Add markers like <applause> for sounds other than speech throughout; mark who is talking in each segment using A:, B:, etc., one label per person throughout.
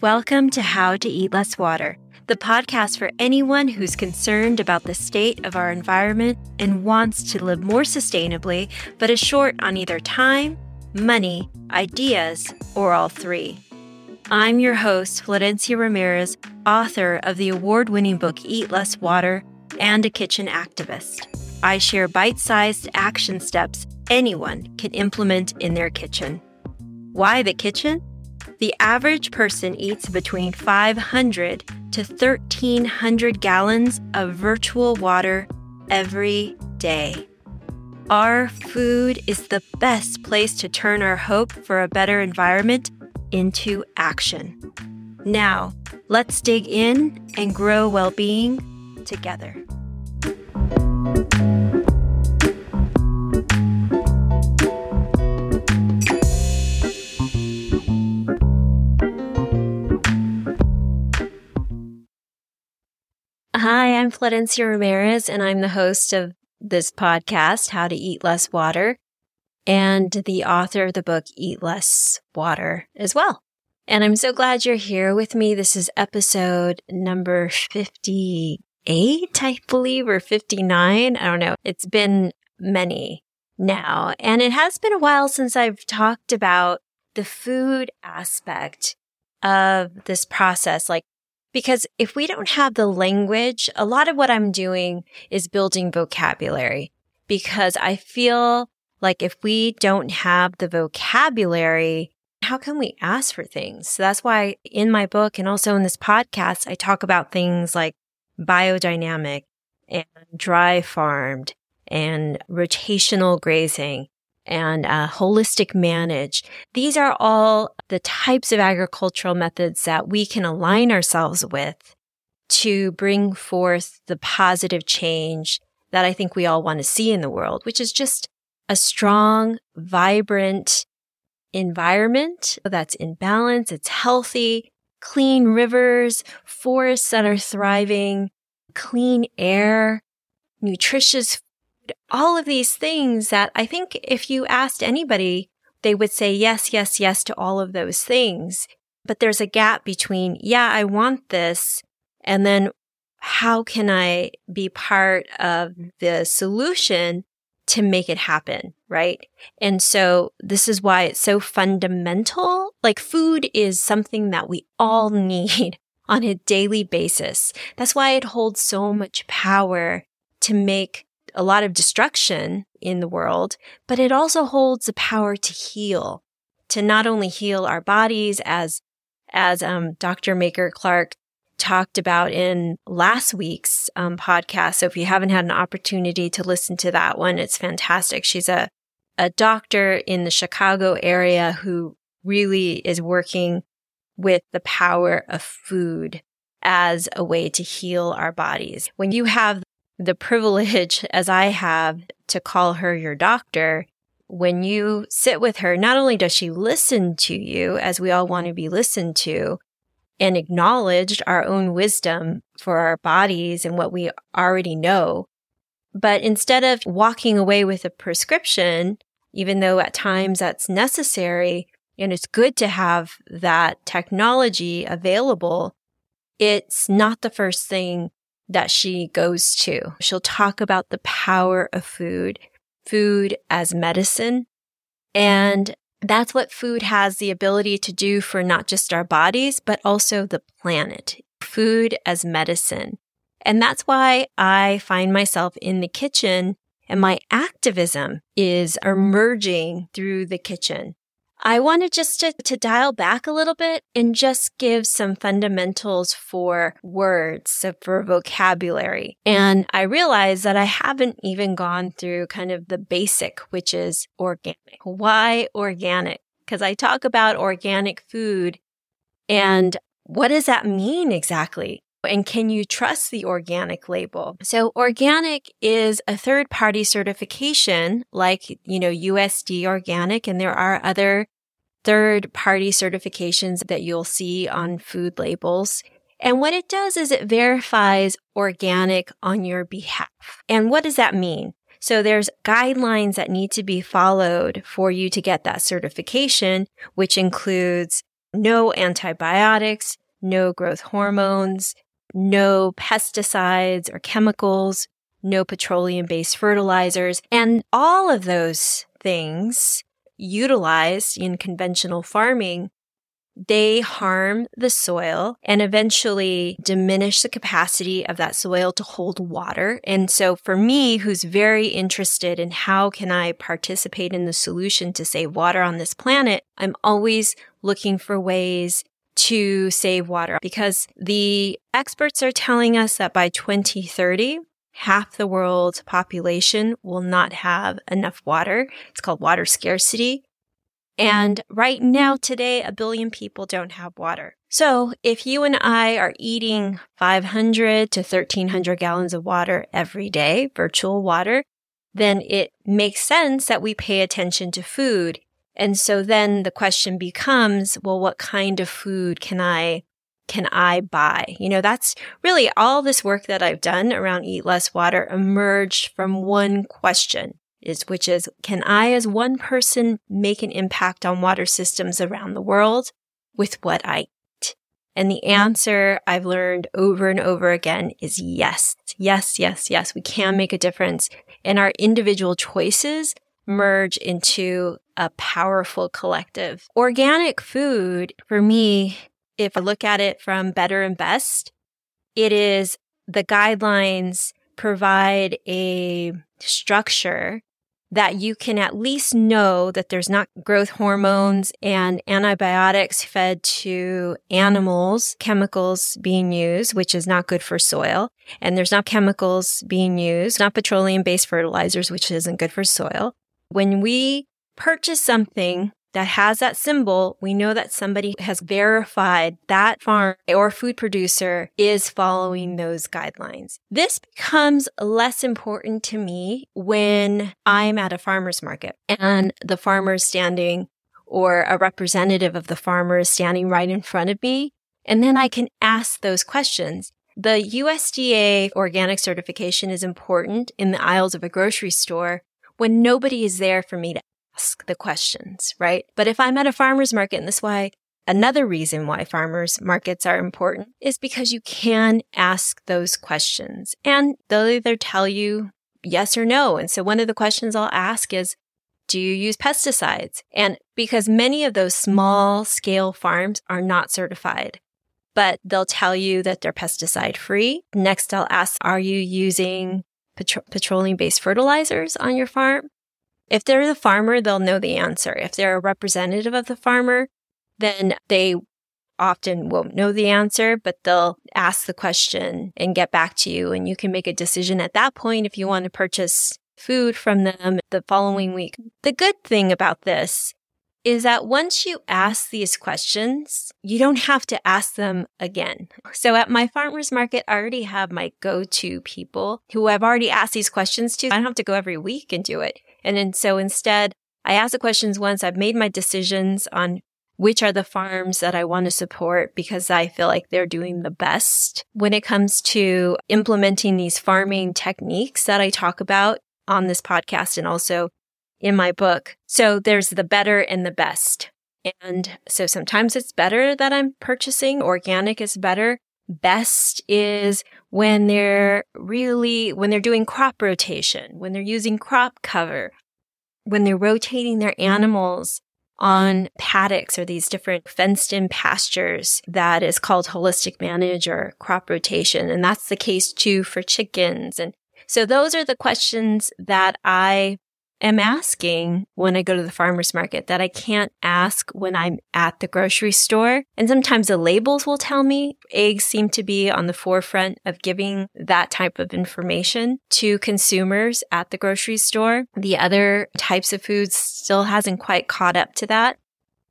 A: Welcome to How to Eat Less Water, the podcast for anyone who's concerned about the state of our environment and wants to live more sustainably, but is short on either time, money, ideas, or all three. I'm your host, Florencia Ramirez, author of the award winning book Eat Less Water and a kitchen activist. I share bite sized action steps anyone can implement in their kitchen. Why the kitchen? The average person eats between 500 to 1,300 gallons of virtual water every day. Our food is the best place to turn our hope for a better environment into action. Now, let's dig in and grow well being together. I'm Florencia Ramirez, and I'm the host of this podcast, How to Eat Less Water, and the author of the book Eat Less Water as well. And I'm so glad you're here with me. This is episode number 58, I believe, or 59. I don't know. It's been many now. And it has been a while since I've talked about the food aspect of this process, like because if we don't have the language, a lot of what I'm doing is building vocabulary because I feel like if we don't have the vocabulary, how can we ask for things? So that's why in my book and also in this podcast, I talk about things like biodynamic and dry farmed and rotational grazing and uh, holistic manage. These are all the types of agricultural methods that we can align ourselves with to bring forth the positive change that I think we all want to see in the world, which is just a strong, vibrant environment that's in balance. It's healthy, clean rivers, forests that are thriving, clean air, nutritious all of these things that I think if you asked anybody, they would say yes, yes, yes to all of those things. But there's a gap between, yeah, I want this. And then how can I be part of mm-hmm. the solution to make it happen? Right. And so this is why it's so fundamental. Like food is something that we all <laughs> need on a daily basis. That's why it holds so much power to make a lot of destruction in the world, but it also holds the power to heal, to not only heal our bodies as, as, um, Dr. Maker Clark talked about in last week's um, podcast. So if you haven't had an opportunity to listen to that one, it's fantastic. She's a, a doctor in the Chicago area who really is working with the power of food as a way to heal our bodies. When you have the privilege, <laughs> as I have, to call her your doctor, when you sit with her, not only does she listen to you, as we all want to be listened to, and acknowledge our own wisdom for our bodies and what we already know, but instead of walking away with a prescription, even though at times that's necessary, and it's good to have that technology available, it's not the first thing that she goes to. She'll talk about the power of food, food as medicine. And that's what food has the ability to do for not just our bodies, but also the planet. Food as medicine. And that's why I find myself in the kitchen and my activism is emerging through the kitchen. I wanted just to, to dial back a little bit and just give some fundamentals for words, so for vocabulary. And I realized that I haven't even gone through kind of the basic, which is organic. Why organic? Because I talk about organic food and what does that mean exactly? And can you trust the organic label? So organic is a third party certification like, you know, USDA organic. And there are other third party certifications that you'll see on food labels. And what it does is it verifies organic on your behalf. And what does that mean? So there's guidelines that need to be followed for you to get that certification, which includes no antibiotics, no growth hormones, no pesticides or chemicals, no petroleum based fertilizers, and all of those things utilized in conventional farming they harm the soil and eventually diminish the capacity of that soil to hold water. And so for me, who's very interested in how can I participate in the solution to save water on this planet, I'm always looking for ways to save water because the experts are telling us that by 2030, half the world's population will not have enough water. It's called water scarcity. And right now, today, a billion people don't have water. So if you and I are eating 500 to 1300 gallons of water every day, virtual water, then it makes sense that we pay attention to food. And so then the question becomes, well, what kind of food can I, can I buy? You know, that's really all this work that I've done around eat less water emerged from one question is, which is, can I as one person make an impact on water systems around the world with what I eat? And the answer I've learned over and over again is yes, yes, yes, yes. We can make a difference and our individual choices merge into a powerful collective. Organic food for me, if I look at it from better and best, it is the guidelines provide a structure that you can at least know that there's not growth hormones and antibiotics fed to animals, chemicals being used, which is not good for soil. And there's not chemicals being used, not petroleum based fertilizers, which isn't good for soil. When we purchase something that has that symbol, we know that somebody has verified that farm or food producer is following those guidelines. This becomes less important to me when I'm at a farmer's market and the farmer is standing or a representative of the farmer is standing right in front of me. And then I can ask those questions. The USDA organic certification is important in the aisles of a grocery store when nobody is there for me to ask the questions, right? But if I'm at a farmer's market, and this is why another reason why farmers markets are important is because you can ask those questions and they'll either tell you yes or no. And so one of the questions I'll ask is, do you use pesticides? And because many of those small scale farms are not certified, but they'll tell you that they're pesticide free. Next, I'll ask, are you using petro- petroleum based fertilizers on your farm? If they're the farmer, they'll know the answer. If they're a representative of the farmer, then they often won't know the answer, but they'll ask the question and get back to you. And you can make a decision at that point if you want to purchase food from them the following week. The good thing about this is that once you ask these questions, you don't have to ask them again. So at my farmer's market, I already have my go-to people who I've already asked these questions to. I don't have to go every week and do it. And then so instead, I ask the questions once I've made my decisions on which are the farms that I want to support because I feel like they're doing the best when it comes to implementing these farming techniques that I talk about on this podcast and also in my book. So there's the better and the best. And so sometimes it's better that I'm purchasing organic is better. Best is when they're really, when they're doing crop rotation, when they're using crop cover, when they're rotating their animals on paddocks or these different fenced in pastures that is called holistic manage or crop rotation. And that's the case too for chickens. And so those are the questions that I am asking when I go to the farmer's market that I can't ask when I'm at the grocery store. And sometimes the labels will tell me eggs seem to be on the forefront of giving that type of information to consumers at the grocery store. The other types of foods still hasn't quite caught up to that.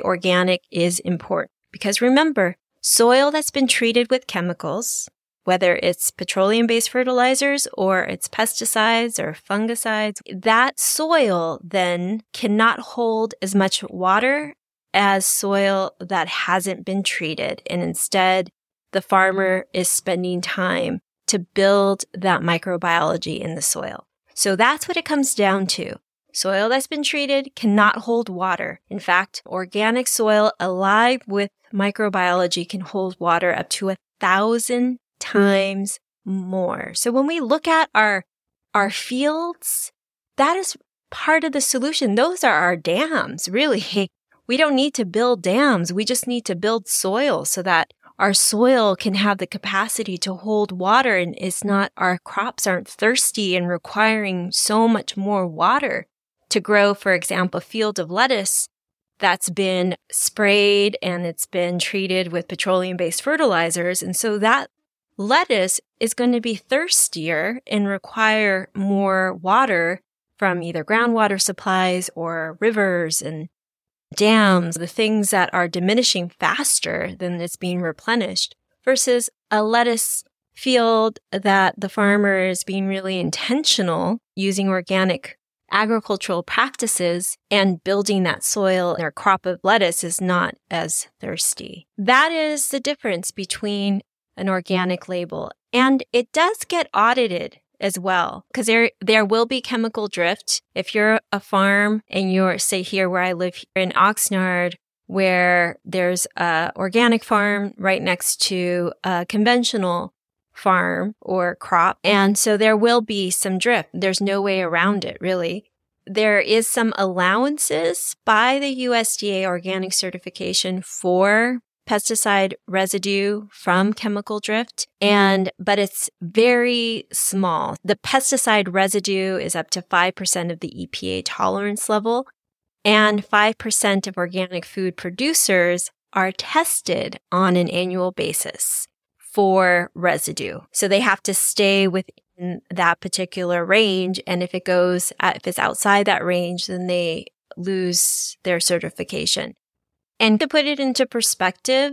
A: Organic is important because remember, soil that's been treated with chemicals whether it's petroleum based fertilizers or it's pesticides or fungicides, that soil then cannot hold as much water as soil that hasn't been treated. And instead, the farmer is spending time to build that microbiology in the soil. So that's what it comes down to. Soil that's been treated cannot hold water. In fact, organic soil alive with microbiology can hold water up to a thousand times more. So when we look at our, our fields, that is part of the solution. Those are our dams, really. <laughs> We don't need to build dams. We just need to build soil so that our soil can have the capacity to hold water and it's not, our crops aren't thirsty and requiring so much more water to grow, for example, a field of lettuce that's been sprayed and it's been treated with petroleum based fertilizers. And so that lettuce is going to be thirstier and require more water from either groundwater supplies or rivers and dams, the things that are diminishing faster than it's being replenished versus a lettuce field that the farmer is being really intentional using organic agricultural practices and building that soil their crop of lettuce is not as thirsty. That is the difference between an organic label. And it does get audited as well because there there will be chemical drift. If you're a farm and you're say here where I live here in Oxnard where there's a organic farm right next to a conventional farm or crop and so there will be some drift. There's no way around it really. There is some allowances by the USDA organic certification for pesticide residue from chemical drift and but it's very small. The pesticide residue is up to 5% of the EPA tolerance level and 5% of organic food producers are tested on an annual basis for residue. So they have to stay within that particular range and if it goes if it's outside that range then they lose their certification. And to put it into perspective,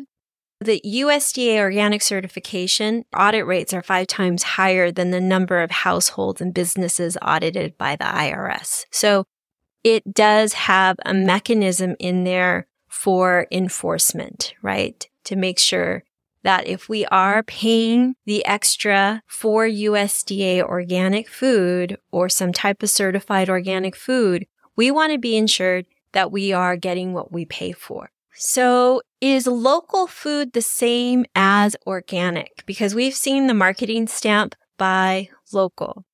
A: the USDA organic certification audit rates are five times higher than the number of households and businesses audited by the IRS. So it does have a mechanism in there for enforcement, right? To make sure that if we are paying the extra for USDA organic food or some type of certified organic food, we want to be ensured that we are getting what we pay for. So is local food the same as organic? Because we've seen the marketing stamp buy local.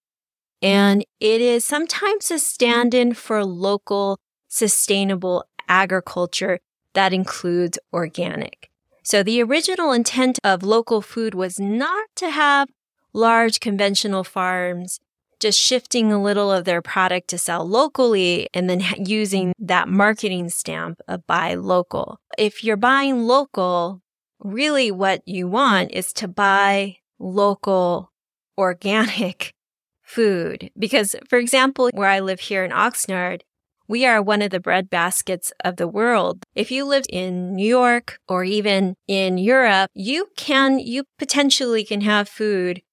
A: And it is sometimes a stand in for local sustainable agriculture that includes organic. So the original intent of local food was not to have large conventional farms just shifting a little of their product to sell locally and then using that marketing stamp of buy local. If you're buying local, really what you want is to buy local organic <laughs> food. Because, for example, where I live here in Oxnard, we are one of the bread baskets of the world. If you live in New York or even in Europe, you can, you potentially can have food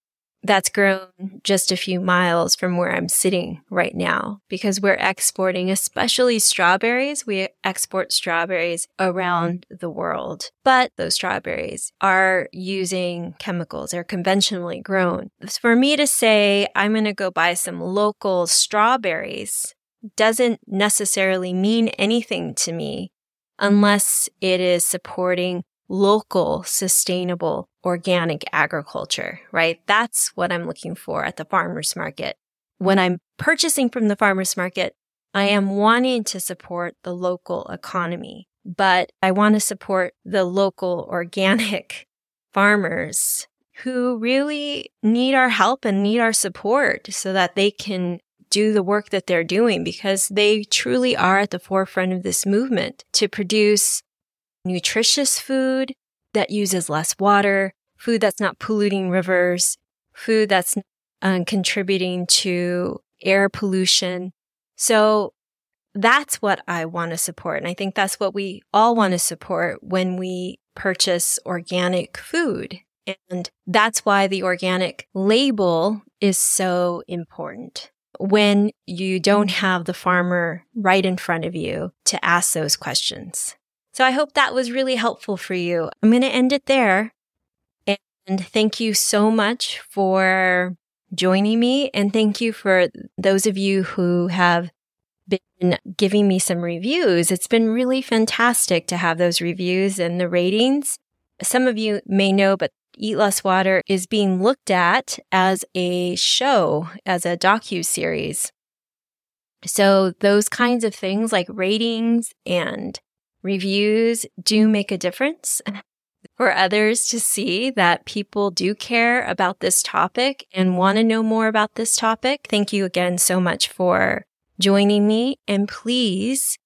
A: that's grown just a few miles from where I'm sitting right now because we're exporting, especially strawberries. We export strawberries around the world, but those strawberries are using chemicals. They're conventionally grown. For me to say I'm going to go buy some local strawberries doesn't necessarily mean anything to me unless it is supporting local, sustainable, organic agriculture, right? That's what I'm looking for at the farmer's market. When I'm purchasing from the farmer's market, I am wanting to support the local economy, but I want to support the local <laughs> organic farmers who really need our help and need our support so that they can do the work that they're doing because they truly are at the forefront of this movement to produce nutritious food that uses less water, food that's not polluting rivers, food that's um, contributing to air pollution. So that's what I want to support. And I think that's what we all want to support when we purchase organic food. And that's why the organic label is so important when you don't have the farmer right in front of you to ask those questions. So I hope that was really helpful for you. I'm going to end it there. And thank you so much for joining me. And thank you for those of you who have been giving me some reviews. It's been really fantastic to have those reviews and the ratings. Some of you may know, but Eat Less Water is being looked at as a show, as a docu series. So those kinds of things like ratings and reviews do make a difference <laughs> for others to see that people do care about this topic and want to know more about this topic. Thank you again so much for joining me. And please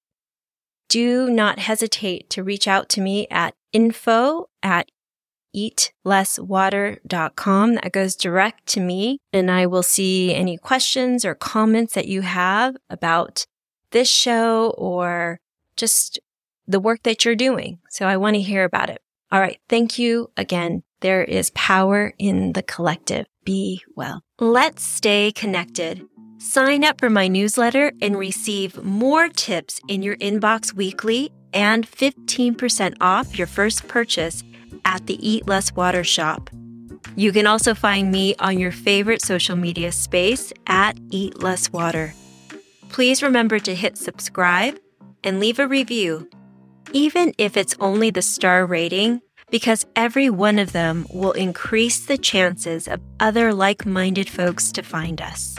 A: do not hesitate to reach out to me at info at eatlesswater.com. That goes direct to me and I will see any questions or comments that you have about this show or just the work that you're doing. So I want to hear about it. All right. Thank you again. There is power in the collective. Be well. Let's stay connected. Sign up for my newsletter and receive more tips in your inbox weekly and 15% off your first purchase at the Eat Less Water shop. You can also find me on your favorite social media space at Eat Less Water. Please remember to hit subscribe and leave a review, even if it's only the star rating, because every one of them will increase the chances of other like minded folks to find us.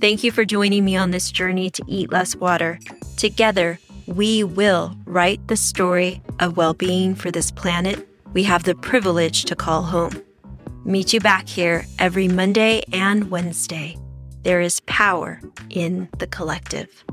A: Thank you for joining me on this journey to eat less water. Together, we will write the story of well being for this planet we have the privilege to call home. Meet you back here every Monday and Wednesday. There is power in the collective.